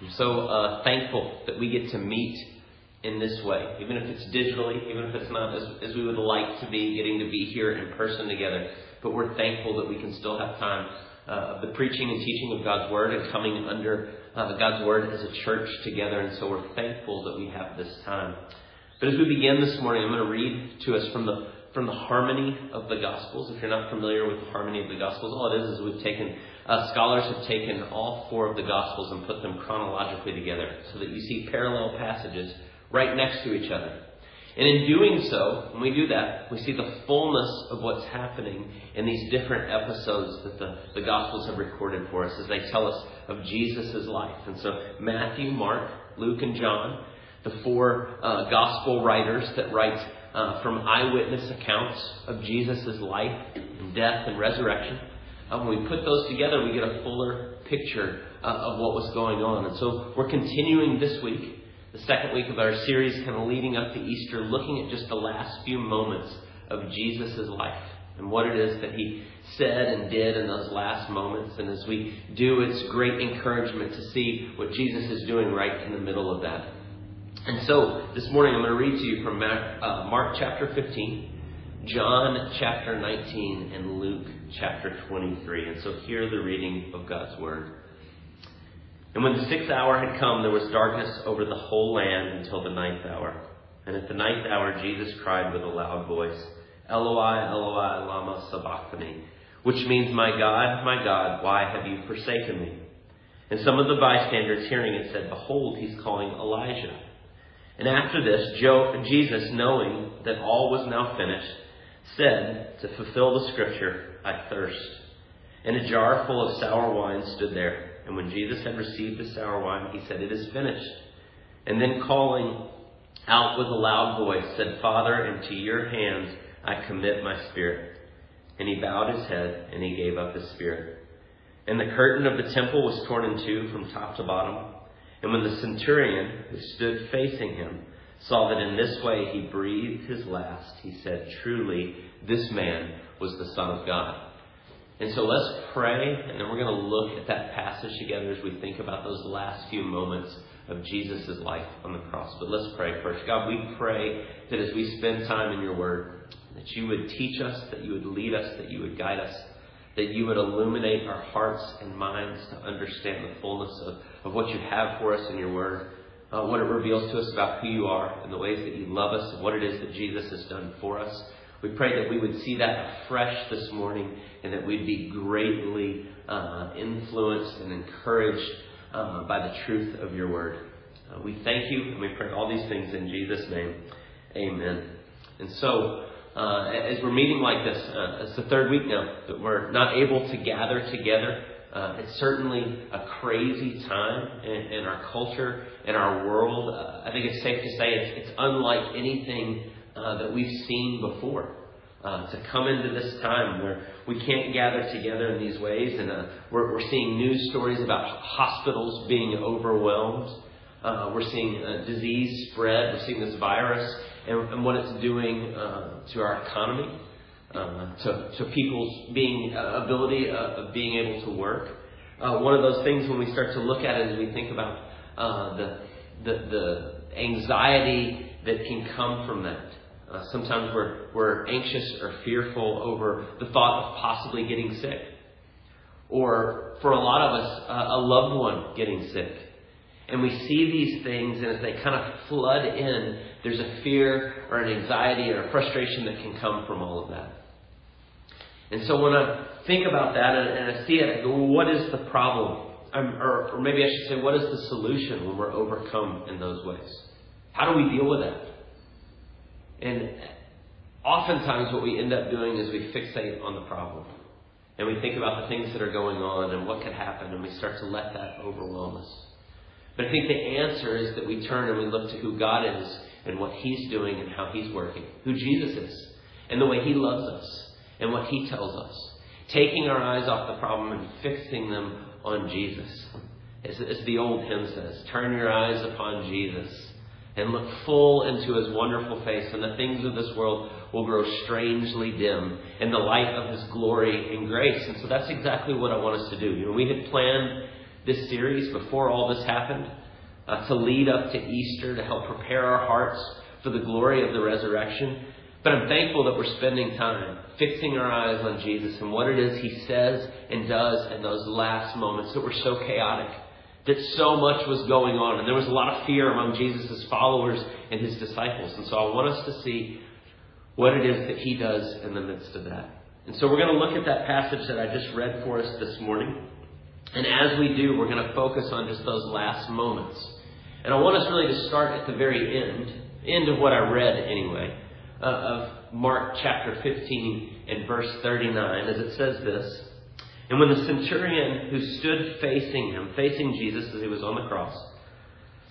I'm so uh, thankful that we get to meet in this way, even if it's digitally, even if it's not as, as we would like to be, getting to be here in person together. But we're thankful that we can still have time uh, of the preaching and teaching of God's Word and coming under uh, God's Word as a church together. And so we're thankful that we have this time. But as we begin this morning, I'm going to read to us from the from the harmony of the Gospels. If you're not familiar with the harmony of the Gospels, all it is is we've taken uh, scholars have taken all four of the Gospels and put them chronologically together so that you see parallel passages right next to each other. And in doing so, when we do that, we see the fullness of what's happening in these different episodes that the, the Gospels have recorded for us as they tell us of Jesus' life. And so Matthew, Mark, Luke, and John, the four uh, Gospel writers that write uh, from eyewitness accounts of Jesus' life, and death, and resurrection. Uh, when we put those together, we get a fuller picture uh, of what was going on. And so we're continuing this week the second week of our series, kind of leading up to Easter, looking at just the last few moments of Jesus' life and what it is that he said and did in those last moments. And as we do, it's great encouragement to see what Jesus is doing right in the middle of that. And so this morning I'm going to read to you from uh, Mark chapter 15, John chapter 19, and Luke chapter 23. And so hear the reading of God's Word. And when the sixth hour had come, there was darkness over the whole land until the ninth hour. And at the ninth hour, Jesus cried with a loud voice, Eloi, Eloi, lama sabachthani, which means, My God, my God, why have you forsaken me? And some of the bystanders hearing it said, Behold, he's calling Elijah. And after this, Jesus, knowing that all was now finished, said, To fulfill the scripture, I thirst. And a jar full of sour wine stood there. And when Jesus had received the sour wine, he said, It is finished. And then calling out with a loud voice, said, Father, into your hands I commit my spirit. And he bowed his head and he gave up his spirit. And the curtain of the temple was torn in two from top to bottom. And when the centurion who stood facing him saw that in this way he breathed his last, he said, Truly, this man was the Son of God. And so let's pray, and then we're going to look at that passage together as we think about those last few moments of Jesus' life on the cross. But let's pray first. God, we pray that as we spend time in your word, that you would teach us, that you would lead us, that you would guide us, that you would illuminate our hearts and minds to understand the fullness of, of what you have for us in your word, uh, what it reveals to us about who you are and the ways that you love us and what it is that Jesus has done for us. We pray that we would see that afresh this morning and that we'd be greatly uh, influenced and encouraged uh, by the truth of your word. Uh, we thank you and we pray all these things in Jesus' name. Amen. And so, uh, as we're meeting like this, uh, it's the third week now that we're not able to gather together. Uh, it's certainly a crazy time in, in our culture, in our world. I think it's safe to say it's, it's unlike anything uh, that we've seen before. Uh, to come into this time where we can't gather together in these ways, and uh, we're, we're seeing news stories about hospitals being overwhelmed. Uh, we're seeing uh, disease spread. We're seeing this virus and, and what it's doing uh, to our economy, Uh, to, to people's being uh, ability uh, of being able to work. one of those things when we start to look at it is we think about the, the the anxiety that can come from that. Uh, sometimes we're, we're anxious or fearful over the thought of possibly getting sick. Or for a lot of us, uh, a loved one getting sick. And we see these things, and as they kind of flood in, there's a fear or an anxiety or a frustration that can come from all of that. And so when I think about that and, and I see it, I go, well, what is the problem? Or, or maybe I should say, what is the solution when we're overcome in those ways? How do we deal with that? And oftentimes, what we end up doing is we fixate on the problem. And we think about the things that are going on and what could happen, and we start to let that overwhelm us. But I think the answer is that we turn and we look to who God is and what He's doing and how He's working, who Jesus is, and the way He loves us and what He tells us. Taking our eyes off the problem and fixing them on Jesus. As, as the old hymn says, turn your eyes upon Jesus and look full into his wonderful face, and the things of this world will grow strangely dim in the light of his glory and grace. And so that's exactly what I want us to do. You know, we had planned this series before all this happened, uh, to lead up to Easter, to help prepare our hearts for the glory of the resurrection. But I'm thankful that we're spending time fixing our eyes on Jesus and what it is he says and does in those last moments that were so chaotic, that so much was going on, and there was a lot of fear among Jesus' followers and his disciples. And so I want us to see what it is that he does in the midst of that. And so we're going to look at that passage that I just read for us this morning. And as we do, we're going to focus on just those last moments. And I want us really to start at the very end, end of what I read anyway, Uh, of Mark chapter 15 and verse 39, as it says this. And when the centurion who stood facing him, facing Jesus as he was on the cross,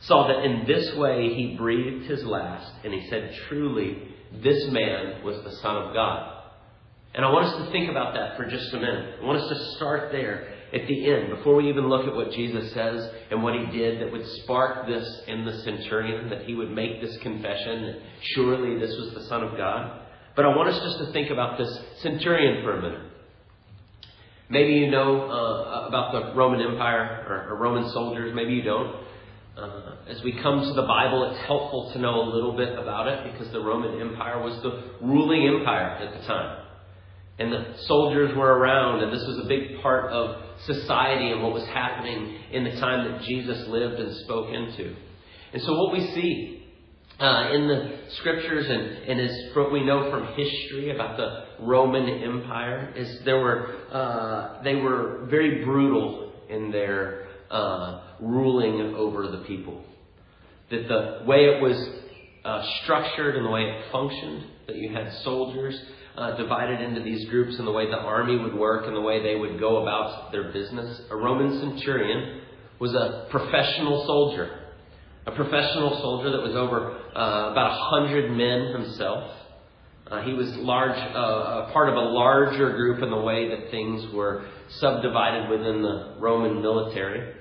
saw that in this way he breathed his last, and he said, Truly, this man was the Son of God. And I want us to think about that for just a minute. I want us to start there at the end, before we even look at what Jesus says and what he did that would spark this in the centurion, that he would make this confession that surely this was the Son of God. But I want us just to think about this centurion for a minute. Maybe you know uh, about the Roman Empire or, or, Roman soldiers, maybe you don't. Uh, as we come to the Bible, it's helpful to know a little bit about it because the Roman Empire was the ruling empire at the time. And the soldiers were around, and this was a big part of society and what was happening in the time that Jesus lived and spoke into. And so, what we see uh, in the scriptures and, and as what we know from history about the Roman Empire is there were uh, they were very brutal in their uh, ruling over the people. That the way it was uh, structured and the way it functioned, that you had soldiers uh, divided into these groups and the way the army would work and the way they would go about their business. A Roman centurion was a professional soldier, a professional soldier that was over uh, about a hundred men himself. Uh, he was large, uh, part of a larger group in the way that things were subdivided within the Roman military.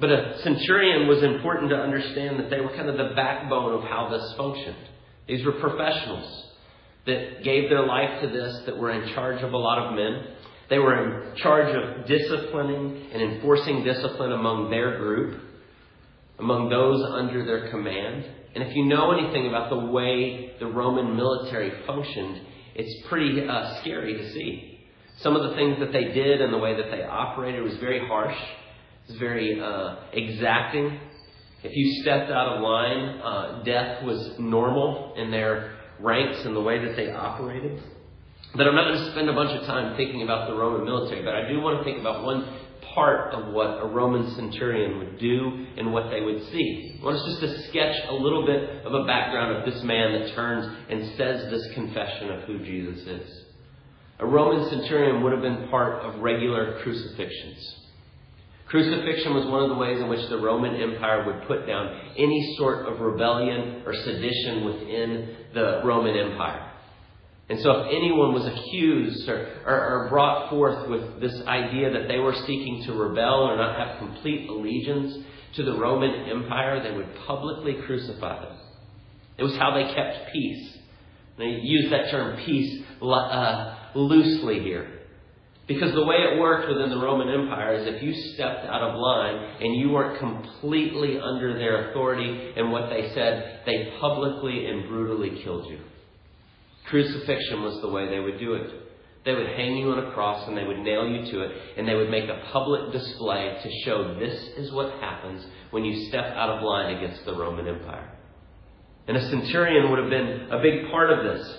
But a centurion was important to understand that they were kind of the backbone of how this functioned. These were professionals that gave their life to this, that were in charge of a lot of men. They were in charge of disciplining and enforcing discipline among their group, among those under their command. And if you know anything about the way the Roman military functioned, it's pretty uh, scary to see. Some of the things that they did and the way that they operated was very harsh. It was very uh, exacting. If you stepped out of line, uh, death was normal in their ranks and the way that they operated. But I'm not going to spend a bunch of time thinking about the Roman military, but I do want to think about one part of what a Roman centurion would do and what they would see. I want us just to sketch a little bit of a background of this man that turns and says this confession of who Jesus is. A Roman centurion would have been part of regular crucifixions. Crucifixion was one of the ways in which the Roman Empire would put down any sort of rebellion or sedition within the Roman Empire. And so, if anyone was accused or, or, or, brought forth with this idea that they were seeking to rebel or not have complete allegiance to the Roman Empire, they would publicly crucify them. It was how they kept peace. They use that term peace uh, loosely here. Because the way it worked within the Roman Empire is if you stepped out of line and you weren't completely under their authority and what they said, they publicly and brutally killed you. Crucifixion was the way they would do it. They would hang you on a cross and they would nail you to it and they would make a public display to show this is what happens when you step out of line against the Roman Empire. And a centurion would have been a big part of this.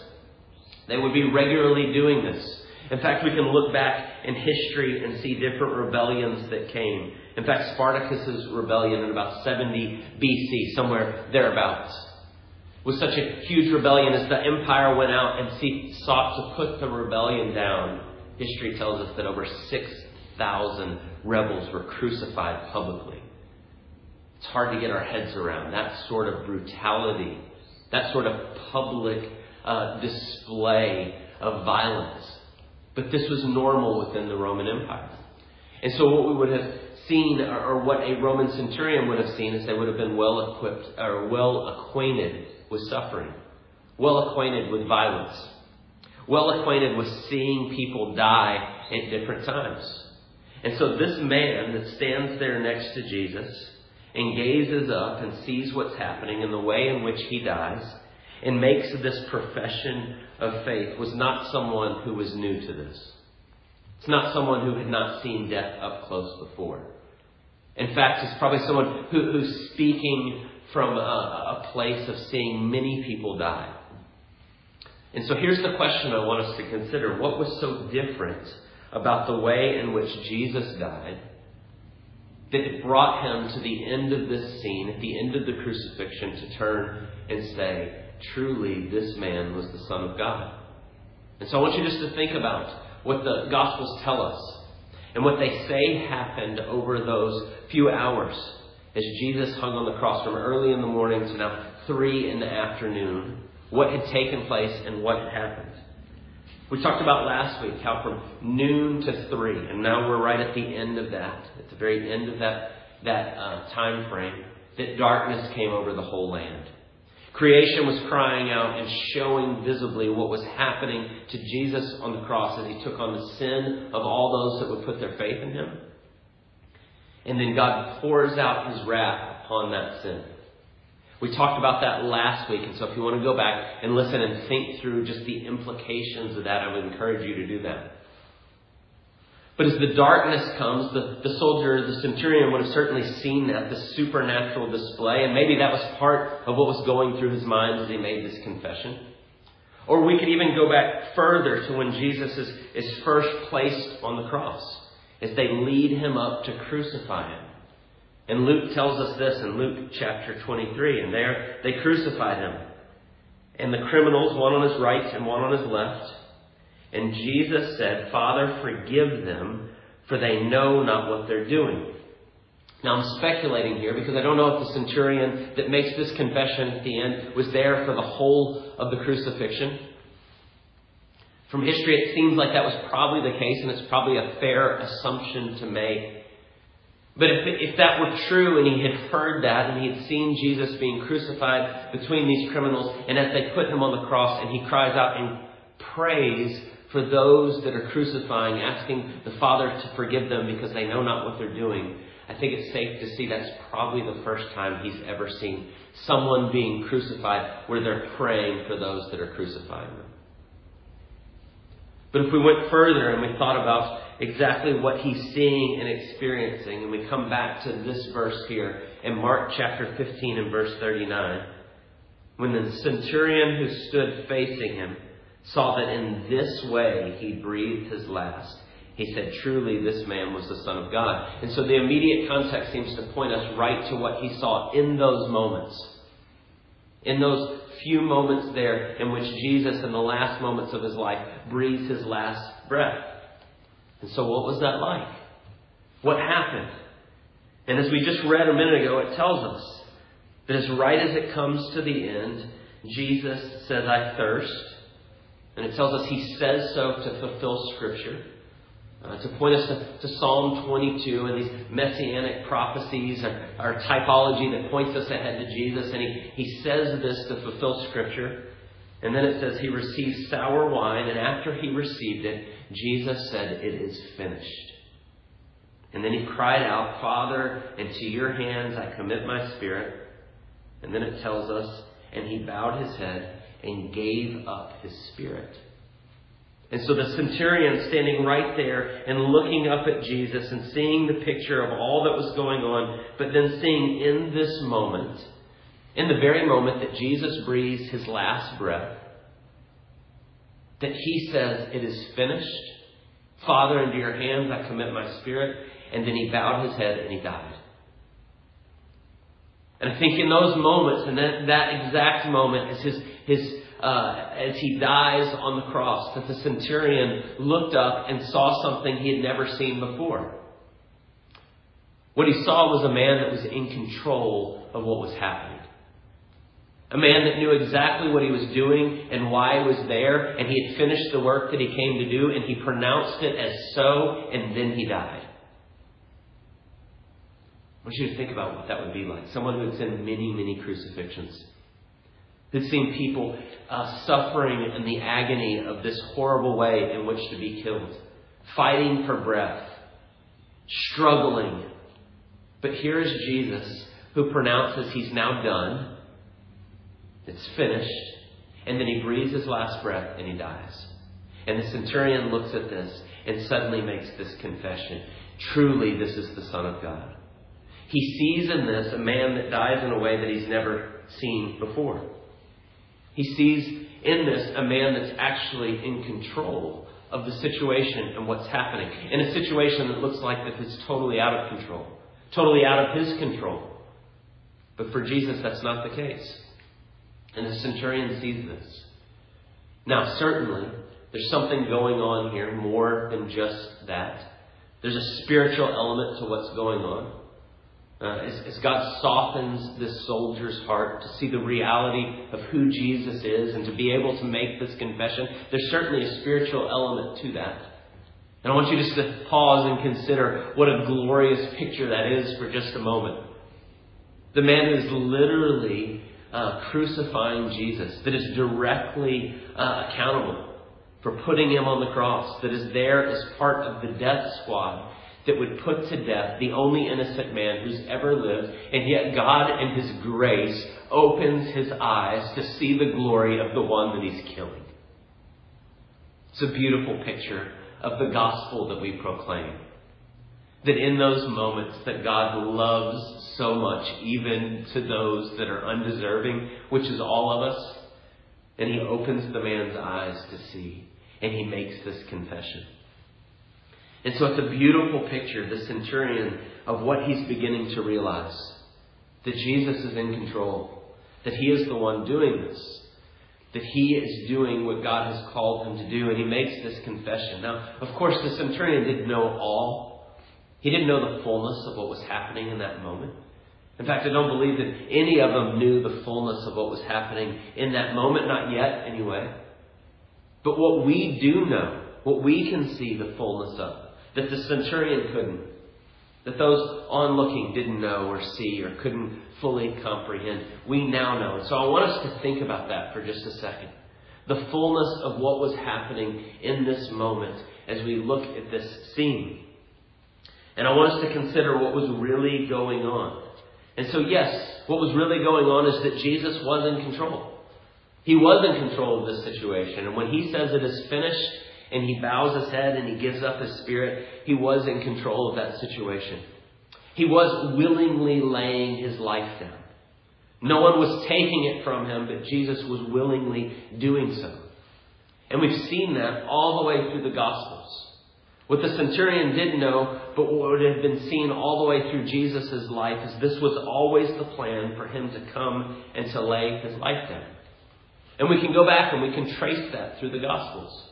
They would be regularly doing this. In fact, we can look back in history and see different rebellions that came. In fact, Spartacus's rebellion in about 70 BC, somewhere thereabouts, was such a huge rebellion as the empire went out and see, sought to put the rebellion down. History tells us that over 6,000 rebels were crucified publicly. It's hard to get our heads around that sort of brutality, that sort of public uh, display of violence. But this was normal within the Roman Empire. And so what we would have seen, or what a Roman centurion would have seen, is they would have been well equipped, or well acquainted with suffering, well acquainted with violence, well acquainted with seeing people die at different times. And so this man that stands there next to Jesus and gazes up and sees what's happening and the way in which he dies and makes this profession of faith was not someone who was new to this. It's not someone who had not seen death up close before. In fact, it's probably someone who, who's speaking from a, a place of seeing many people die. And so here's the question I want us to consider. What was so different about the way in which Jesus died that it brought him to the end of this scene, at the end of the crucifixion, to turn and say, truly, this man was the Son of God. And so I want you just to think about what the Gospels tell us and what they say happened over those few hours as Jesus hung on the cross from early in the morning to now three in the afternoon, what had taken place and what had happened. We talked about last week how from noon to three, and now we're right at the end of that, at the very end of that that uh, time frame, that darkness came over the whole land. Creation was crying out and showing visibly what was happening to Jesus on the cross as he took on the sin of all those that would put their faith in him. And then God pours out his wrath upon that sin. We talked about that last week, and so if you want to go back and listen and think through just the implications of that, I would encourage you to do that. But as the darkness comes, the, the soldier, the centurion would have certainly seen that, the supernatural display, and maybe that was part of what was going through his mind as he made this confession. Or we could even go back further to when Jesus is, is first placed on the cross, as they lead him up to crucify him. And Luke tells us this in Luke chapter 23, and there they crucified him. And the criminals, one on his right and one on his left, and Jesus said, Father, forgive them, for they know not what they're doing. Now I'm speculating here because I don't know if the centurion that makes this confession at the end was there for the whole of the crucifixion. From history, it seems like that was probably the case, and it's probably a fair assumption to make. But if, if that were true and he had heard that and he had seen Jesus being crucified between these criminals, and as they put him on the cross and he cries out in praise for those that are crucifying, asking the Father to forgive them because they know not what they're doing, I think it's safe to see that's probably the first time he's ever seen someone being crucified where they're praying for those that are crucifying them. But if we went further and we thought about exactly what he's seeing and experiencing, and we come back to this verse here in Mark chapter 15 and verse 39, when the centurion who stood facing him saw that in this way he breathed his last, he said, Truly, this man was the Son of God. And so the immediate context seems to point us right to what he saw in those moments. In those few moments there in which Jesus, in the last moments of his life, breathed his last breath. And so, what was that like? What happened? And as we just read a minute ago, it tells us that as right as it comes to the end, Jesus says, I thirst. And it tells us he says so to fulfill Scripture, uh, to point us to, to, Psalm 22 and these messianic prophecies are, are typology that points us ahead to Jesus. And he, he says this to fulfill Scripture. And then it says he received sour wine, and after he received it, Jesus said, It is finished. And then he cried out, Father, into your hands I commit my spirit. And then it tells us, and he bowed his head and gave up his spirit. And so the centurion standing right there and looking up at Jesus and seeing the picture of all that was going on, but then seeing in this moment, in the very moment that Jesus breathes his last breath, that he says, It is finished. Father, into your hands I commit my spirit. And then he bowed his head and he died. And I think in those moments, and that, that exact moment, as his, his uh, as he dies on the cross, that the centurion looked up and saw something he had never seen before. What he saw was a man that was in control of what was happening. A man that knew exactly what he was doing and why he was there, and he had finished the work that he came to do, and he pronounced it as so, and then he died. I want you to think about what that would be like. Someone who had seen many, many crucifixions who'd seen people uh, suffering in the agony of this horrible way in which to be killed, fighting for breath, struggling. But here is Jesus who pronounces he's now done. It's finished. And then he breathes his last breath and he dies. And the centurion looks at this and suddenly makes this confession. Truly, this is the Son of God. He sees in this a man that dies in a way that he's never seen before. He sees in this a man that's actually in control of the situation and what's happening. In a situation that looks like that it's totally out of control, totally out of his control. But for Jesus, that's not the case. And the centurion sees this. Now, certainly, there's something going on here more than just that. There's a spiritual element to what's going on. Uh, as, as, God softens this soldier's heart to see the reality of who Jesus is and to be able to make this confession, there's certainly a spiritual element to that. And I want you just to pause and consider what a glorious picture that is for just a moment. The man who is literally uh, crucifying Jesus, that is directly uh, accountable for putting him on the cross, that is there as part of the death squad that would put to death the only innocent man who's ever lived, and yet God, in His grace, opens his eyes to see the glory of the one that He's killing. It's a beautiful picture of the gospel that we proclaim. That in those moments that God loves so much, even to those that are undeserving, which is all of us, and He opens the man's eyes to see, and He makes this confession. And so it's a beautiful picture, the centurion, of what he's beginning to realize. That Jesus is in control. That he is the one doing this. That he is doing what God has called him to do. And he makes this confession. Now, of course, the centurion didn't know all. He didn't know the fullness of what was happening in that moment. In fact, I don't believe that any of them knew the fullness of what was happening in that moment, not yet anyway. But what we do know, what we can see the fullness of, that the centurion couldn't, that those onlooking didn't know or see or couldn't fully comprehend. We now know. And so I want us to think about that for just a second. The fullness of what was happening in this moment as we look at this scene. And I want us to consider what was really going on. And so, yes, what was really going on is that Jesus was in control. He was in control of this situation. And when he says it is finished, and he bows his head and he gives up his spirit, he was in control of that situation. He was willingly laying his life down. No one was taking it from him, but Jesus was willingly doing so. And we've seen that all the way through the Gospels. What the centurion didn't know, but what would have been seen all the way through Jesus' life, is this was always the plan for him to come and to lay his life down. And we can go back and we can trace that through the Gospels.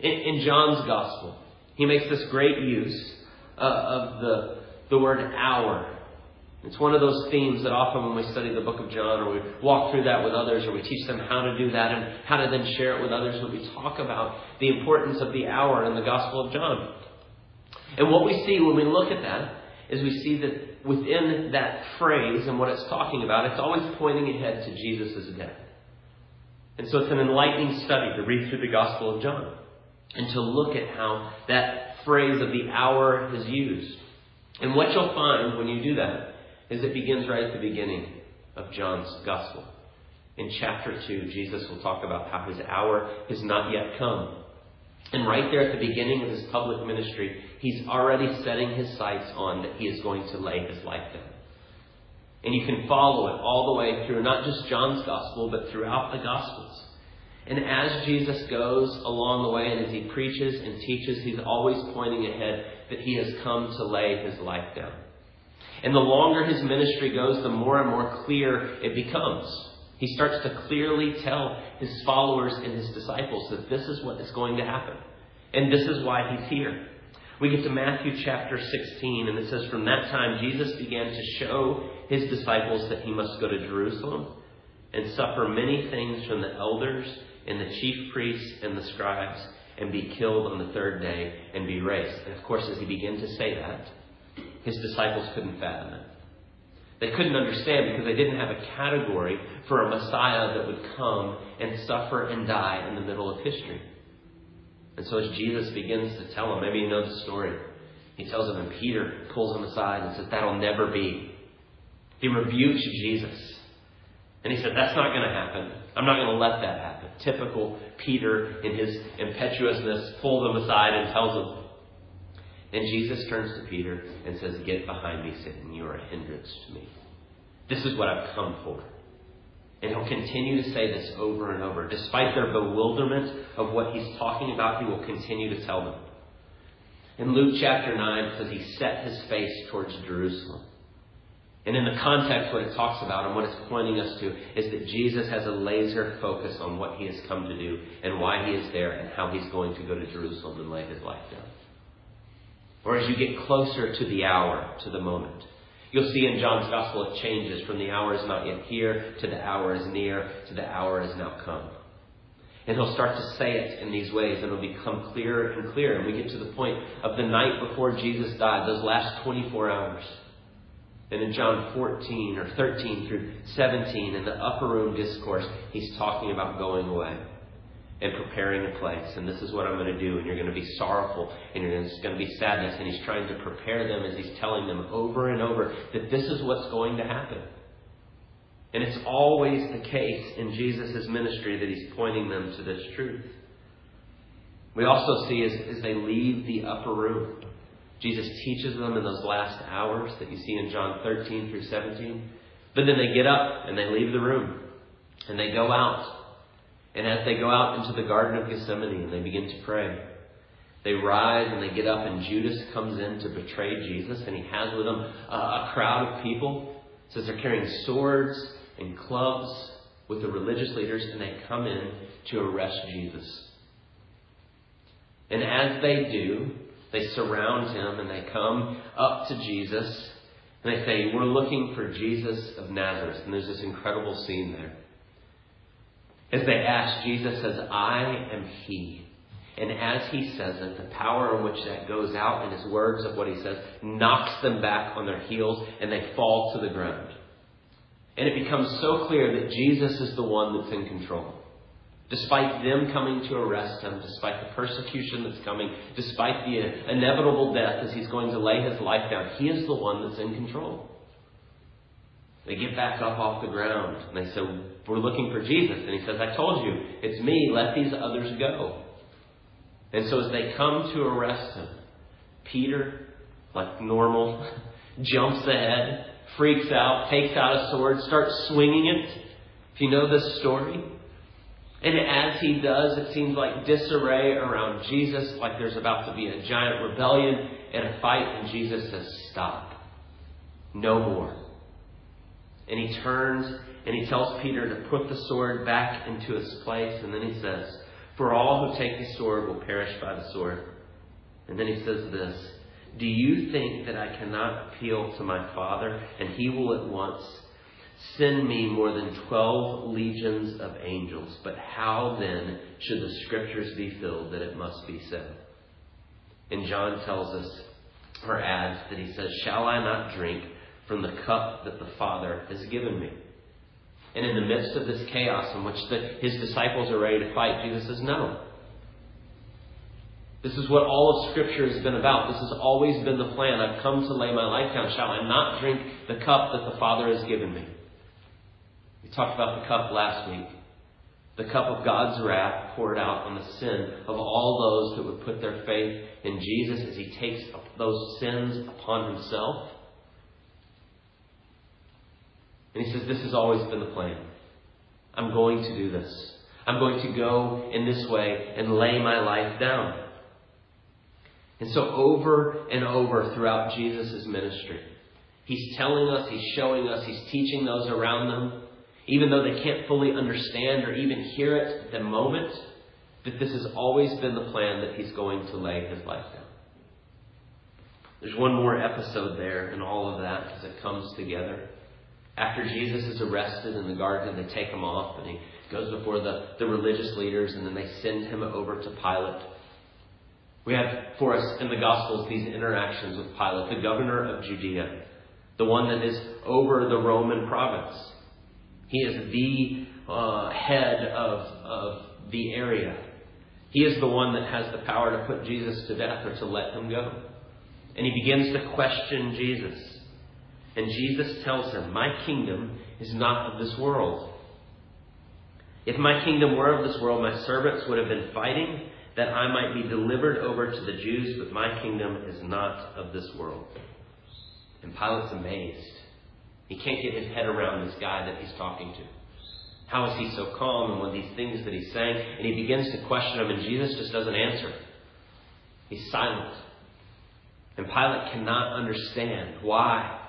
In, in John's gospel, he makes this great use uh, of the, the word hour. It's one of those themes that often when we study the book of John or we walk through that with others or we teach them how to do that and how to then share it with others, when we talk about the importance of the hour in the Gospel of John. And what we see when we look at that is we see that within that phrase and what it's talking about, it's always pointing ahead to Jesus' death. And so it's an enlightening study to read through the Gospel of John and to look at how that phrase of the hour is used. And what you'll find when you do that is it begins right at the beginning of John's Gospel. In chapter 2, Jesus will talk about how his hour has not yet come. And right there at the beginning of his public ministry, he's already setting his sights on that he is going to lay his life down. And you can follow it all the way through not just John's Gospel, but throughout the Gospels. And as Jesus goes along the way and as he preaches and teaches, he's always pointing ahead that he has come to lay his life down. And the longer his ministry goes, the more and more clear it becomes. He starts to clearly tell his followers and his disciples that this is what is going to happen. And this is why he's here. We get to Matthew chapter 16, and it says, From that time, Jesus began to show his disciples that he must go to Jerusalem and suffer many things from the elders and the chief priests and the scribes and be killed on the third day and be raised. And of course, as he began to say that, his disciples couldn't fathom it. They couldn't understand because they didn't have a category for a Messiah that would come and suffer and die in the middle of history. And so as Jesus begins to tell them, maybe you know the story. He tells him, and Peter pulls him aside and says, That'll never be. He rebukes Jesus. And he said, That's not going to happen. I'm not going to let that happen. Typical Peter, in his impetuousness, pulls him aside and tells him. And Jesus turns to Peter and says, Get behind me, Satan. You are a hindrance to me. This is what I've come for. And he'll continue to say this over and over. Despite their bewilderment of what he's talking about, he will continue to tell them. In Luke chapter 9, it says he set his face towards Jerusalem. And in the context, what it talks about and what it's pointing us to is that Jesus has a laser focus on what he has come to do and why he is there and how he's going to go to Jerusalem and lay his life down. Or as you get closer to the hour, to the moment, You'll see in John's Gospel it changes from the hour is not yet here to the hour is near to the hour is now come. And he'll start to say it in these ways, and it'll become clearer and clearer. And we get to the point of the night before Jesus died, those last 24 hours. And in John 14 or 13 through 17, in the upper room discourse, he's talking about going away and preparing a place. And this is what I'm going to do. And you're going to be sorrowful and there's going to be sadness. And he's trying to prepare them as he's telling them over and over that this is what's going to happen. And it's always the case in Jesus' ministry that he's pointing them to this truth. We also see as, as they leave the upper room, Jesus teaches them in those last hours that you see in John 13 through 17. But then they get up and they leave the room and they go out and as they go out into the Garden of Gethsemane and they begin to pray, they rise and they get up, and Judas comes in to betray Jesus, and he has with him a crowd of people. It says they're carrying swords and clubs with the religious leaders, and they come in to arrest Jesus. And as they do, they surround him and they come up to Jesus and they say, We're looking for Jesus of Nazareth. And there's this incredible scene there. As they ask, Jesus says, I am He. And as he says it, the power in which that goes out in his words of what he says knocks them back on their heels and they fall to the ground. And it becomes so clear that Jesus is the one that's in control. Despite them coming to arrest him, despite the persecution that's coming, despite the inevitable death as he's going to lay his life down, he is the one that's in control. They get back up off the ground and they say, We're looking for Jesus. And he says, I told you, it's me. Let these others go. And so as they come to arrest him, Peter, like normal, jumps ahead, freaks out, takes out a sword, starts swinging it. If you know this story. And as he does, it seems like disarray around Jesus, like there's about to be a giant rebellion and a fight, and Jesus says, Stop. No more. And he turns and he tells Peter to put the sword back into its place. And then he says, For all who take the sword will perish by the sword. And then he says this Do you think that I cannot appeal to my Father and he will at once send me more than 12 legions of angels? But how then should the scriptures be filled that it must be so? And John tells us, or adds, that he says, Shall I not drink? from the cup that the Father has given me. And in the midst of this chaos in which the, his disciples are ready to fight, Jesus says, No. This is what all of Scripture has been about. This has always been the plan. I've come to lay my life down. Shall I not drink the cup that the Father has given me? We talked about the cup last week. The cup of God's wrath poured out on the sin of all those that would put their faith in Jesus as He takes those sins upon Himself and he says, This has always been the plan. I'm going to do this. I'm going to go in this way and lay my life down. And so, over and over throughout Jesus' ministry, he's telling us, he's showing us, he's teaching those around them, even though they can't fully understand or even hear it at the moment, that this has always been the plan that he's going to lay his life down. There's one more episode there in all of that as it comes together. After Jesus is arrested in the garden, they take him off and he goes before the, the religious leaders and then they send him over to Pilate. We have for us in the Gospels these interactions with Pilate, the governor of Judea, the one that is over the Roman province. He is the uh, head of, of the area. He is the one that has the power to put Jesus to death or to let him go. and he begins to question Jesus. And Jesus tells him, My kingdom is not of this world. If my kingdom were of this world, my servants would have been fighting that I might be delivered over to the Jews, but my kingdom is not of this world. And Pilate's amazed. He can't get his head around this guy that he's talking to. How is he so calm and when these things that he's saying? And he begins to question him, and Jesus just doesn't answer. He's silent. And Pilate cannot understand why.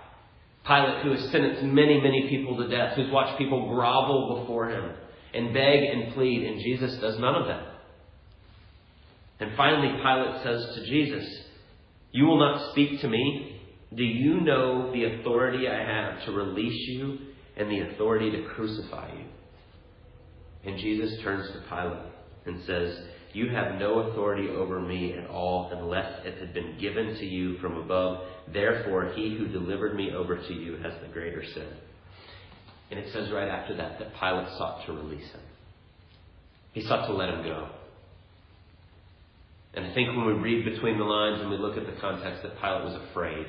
Pilate, who has sentenced many, many people to death, who's watched people grovel before him and beg and plead, and Jesus does none of that. And finally, Pilate says to Jesus, You will not speak to me. Do you know the authority I have to release you and the authority to crucify you? And Jesus turns to Pilate and says, You have no authority over me at all unless it had been given to you from above. Therefore, he who delivered me over to you has the greater sin. And it says right after that that Pilate sought to release him. He sought to let him go. And I think when we read between the lines and we look at the context, that Pilate was afraid.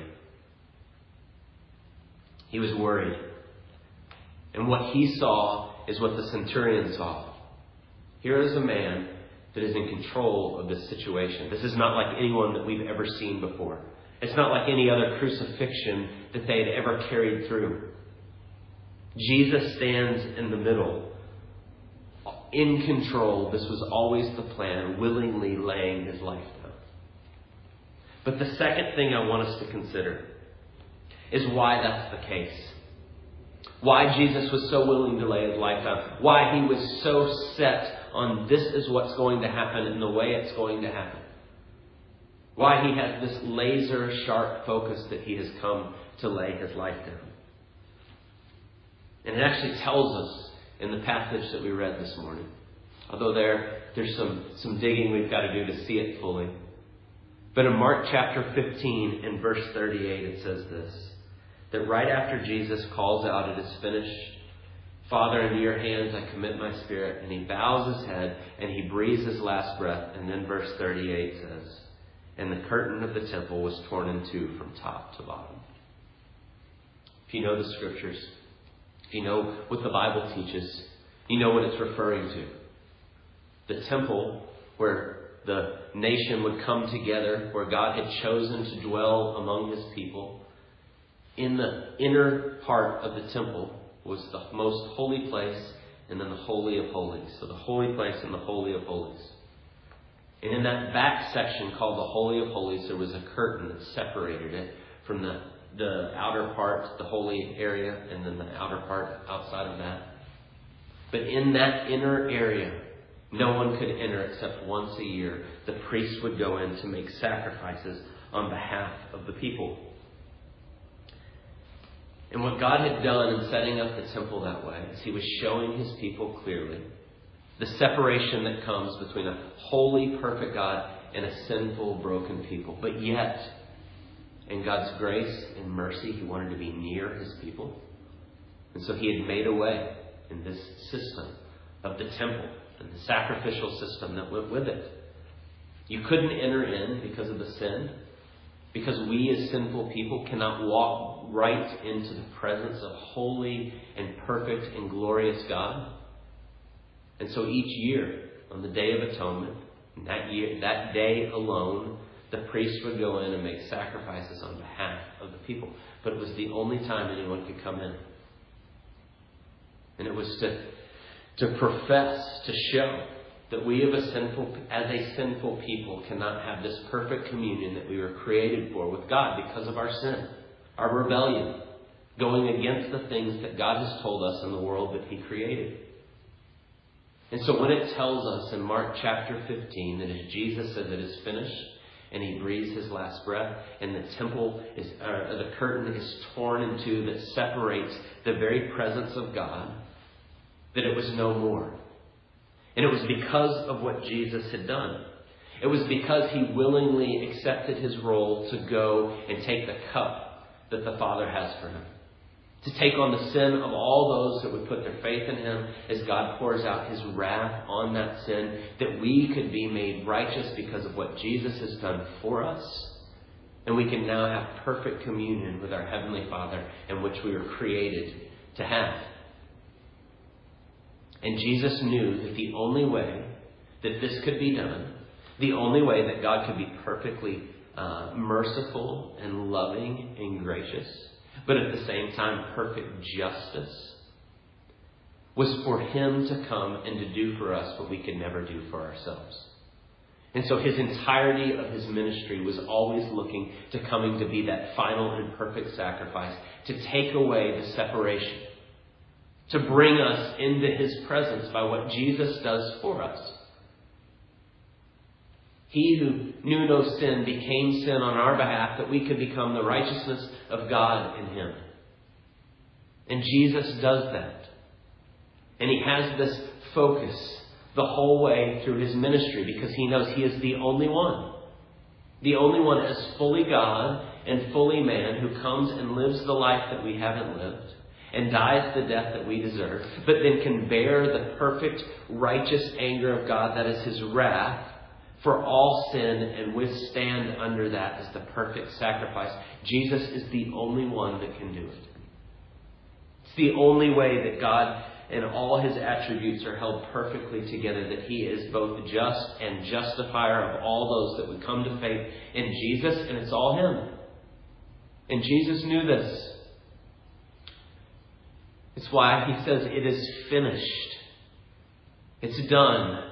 He was worried. And what he saw is what the centurion saw. Here is a man that is in control of this situation. This is not like anyone that we've ever seen before. It's not like any other crucifixion that they had ever carried through. Jesus stands in the middle in control. This was always the plan, willingly laying his life down. But the second thing I want us to consider is why that's the case. Why Jesus was so willing to lay his life down. Why he was so set on this is what's going to happen and the way it's going to happen. Why he has this laser sharp focus that he has come to lay his life down. And it actually tells us in the passage that we read this morning. Although there, there's some, some digging we've got to do to see it fully. But in Mark chapter 15 and verse 38, it says this that right after Jesus calls out, It is finished, Father, into your hands I commit my spirit, and he bows his head and he breathes his last breath. And then verse 38 says, And the curtain of the temple was torn in two from top to bottom. If you know the scriptures, if you know what the Bible teaches, you know what it's referring to. The temple where the nation would come together, where God had chosen to dwell among his people. In the inner part of the temple was the most holy place and then the Holy of Holies. So the holy place and the Holy of Holies. And in that back section called the Holy of Holies, there was a curtain that separated it from the the outer part, the holy area, and then the outer part outside of that. But in that inner area, no one could enter except once a year. The priest would go in to make sacrifices on behalf of the people. And what God had done in setting up the temple that way is He was showing His people clearly the separation that comes between a holy, perfect God and a sinful, broken people. But yet, in God's grace and mercy, He wanted to be near His people. And so He had made a way in this system of the temple and the sacrificial system that went with it. You couldn't enter in because of the sin, because we as sinful people cannot walk right into the presence of holy and perfect and glorious God. And so each year, on the Day of Atonement, that year, that day alone, the priest would go in and make sacrifices on behalf of the people. But it was the only time anyone could come in. And it was to, to profess, to show that we a sinful, as a sinful people cannot have this perfect communion that we were created for with God because of our sin, our rebellion, going against the things that God has told us in the world that He created. And so when it tells us in Mark chapter 15 that as Jesus says it is finished, and he breathes his last breath, and the temple is, uh, the curtain is torn in two that separates the very presence of God, that it was no more. And it was because of what Jesus had done. It was because he willingly accepted his role to go and take the cup that the Father has for him to take on the sin of all those that would put their faith in him as God pours out his wrath on that sin, that we could be made righteous because of what Jesus has done for us, And we can now have perfect communion with our Heavenly Father in which we were created to have. And Jesus knew that the only way that this could be done, the only way that God could be perfectly uh, merciful and loving and gracious, but at the same time perfect justice, was for Him to come and to do for us what we could never do for ourselves. And so his entirety of his ministry was always looking to coming to be that final and perfect sacrifice, to take away the separation, to bring us into his presence by what Jesus does for us. He who knew no sin became sin on our behalf that we could become the righteousness of God in him. And Jesus does that. And he has this focus the whole way through his ministry because he knows he is the only one. The only one as fully God and fully man who comes and lives the life that we haven't lived and dies the death that we deserve, but then can bear the perfect, righteous anger of God that is his wrath for all sin and withstand under that as the perfect sacrifice. Jesus is the only one that can do it. It's the only way that God and all his attributes are held perfectly together, that he is both just and justifier of all those that would come to faith in Jesus, and it's all him. And Jesus knew this. It's why he says, It is finished. It's done.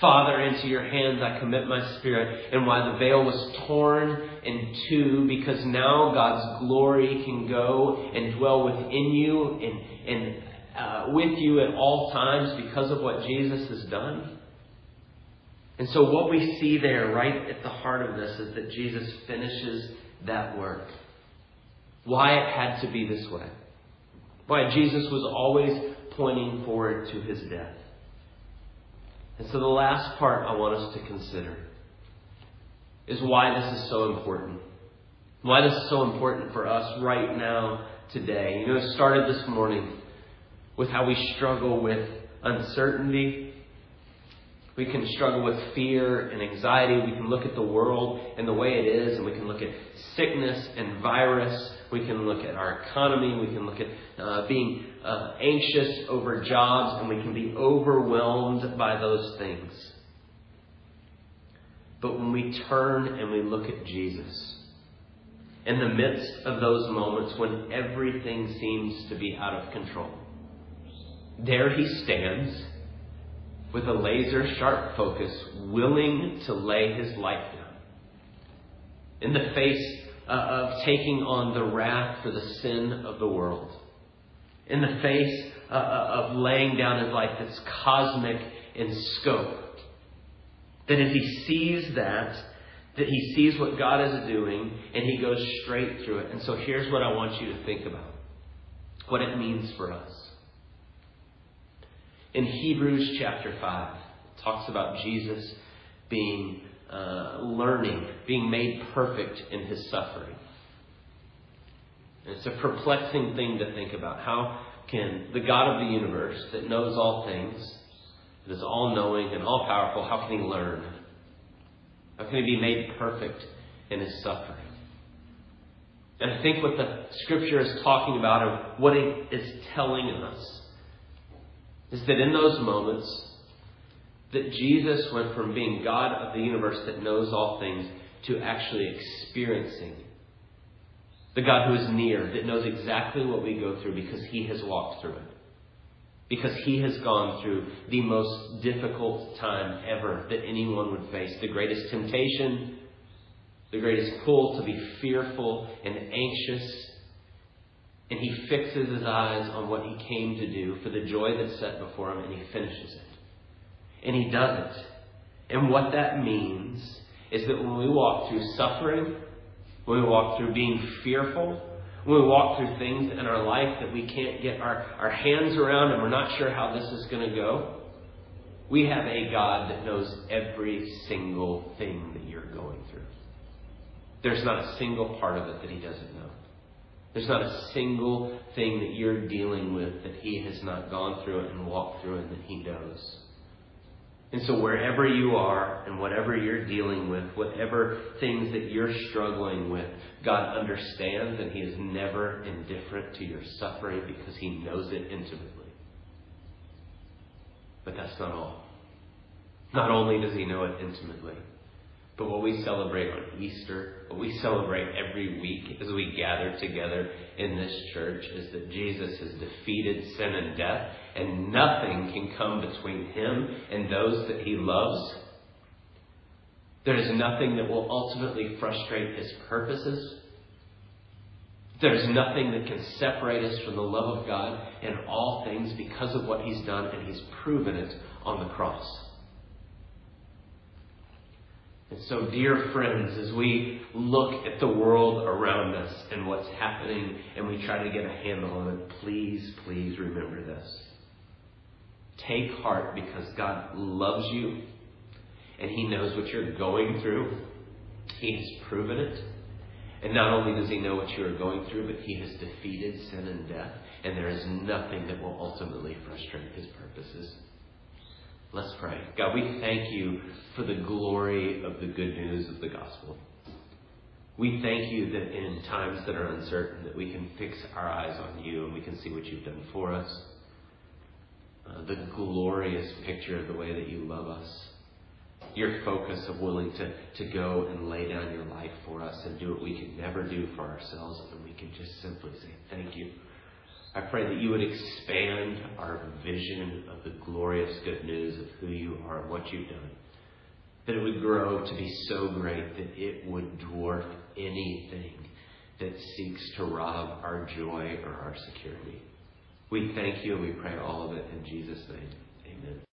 Father, into your hands I commit my spirit. And why the veil was torn in two, because now God's glory can go and dwell within you and, and uh, with you at all times because of what Jesus has done. And so, what we see there, right at the heart of this, is that Jesus finishes that work. Why it had to be this way. Why Jesus was always pointing forward to his death. And so, the last part I want us to consider is why this is so important. Why this is so important for us right now, today. You know, it started this morning with how we struggle with uncertainty. We can struggle with fear and anxiety. We can look at the world and the way it is, and we can look at sickness and virus. We can look at our economy. We can look at uh, being uh, anxious over jobs, and we can be overwhelmed by those things. But when we turn and we look at Jesus, in the midst of those moments when everything seems to be out of control, there he stands with a laser sharp focus, willing to lay his life down. In the face uh, of taking on the wrath for the sin of the world. In the face uh, uh, of laying down his life that's cosmic in scope. That as he sees that, that he sees what God is doing and he goes straight through it. And so here's what I want you to think about what it means for us in Hebrews chapter 5. It talks about Jesus being uh, learning, being made perfect in his suffering. And it's a perplexing thing to think about. How can the God of the universe that knows all things, that is all knowing and all powerful, how can he learn? How can he be made perfect in his suffering? And I think what the scripture is talking about and what it is telling us is that in those moments, that Jesus went from being God of the universe that knows all things to actually experiencing the God who is near, that knows exactly what we go through because he has walked through it. Because he has gone through the most difficult time ever that anyone would face. The greatest temptation, the greatest pull to be fearful and anxious and he fixes his eyes on what he came to do for the joy that's set before him, and he finishes it. And he does it. And what that means is that when we walk through suffering, when we walk through being fearful, when we walk through things in our life that we can't get our, our hands around and we're not sure how this is going to go, we have a God that knows every single thing that you're going through. There's not a single part of it that he doesn't know. There's not a single thing that you're dealing with that He has not gone through and walked through and that He knows. And so, wherever you are and whatever you're dealing with, whatever things that you're struggling with, God understands and He is never indifferent to your suffering because He knows it intimately. But that's not all. Not only does He know it intimately, but what we celebrate on Easter, what we celebrate every week as we gather together in this church is that Jesus has defeated sin and death, and nothing can come between him and those that he loves. There is nothing that will ultimately frustrate his purposes. There's nothing that can separate us from the love of God in all things because of what he's done, and he's proven it on the cross. And so, dear friends, as we look at the world around us and what's happening and we try to get a handle on it, please, please remember this. Take heart because God loves you and He knows what you're going through. He has proven it. And not only does He know what you are going through, but He has defeated sin and death. And there is nothing that will ultimately frustrate His purposes. Let's pray. God, we thank you for the glory of the good news of the gospel. We thank you that in times that are uncertain that we can fix our eyes on you and we can see what you've done for us. Uh, the glorious picture of the way that you love us. Your focus of willing to, to go and lay down your life for us and do what we can never do for ourselves and we can just simply say thank you. I pray that you would expand our vision of the glorious good news of who you are and what you've done. That it would grow to be so great that it would dwarf anything that seeks to rob our joy or our security. We thank you and we pray all of it in Jesus' name. Amen.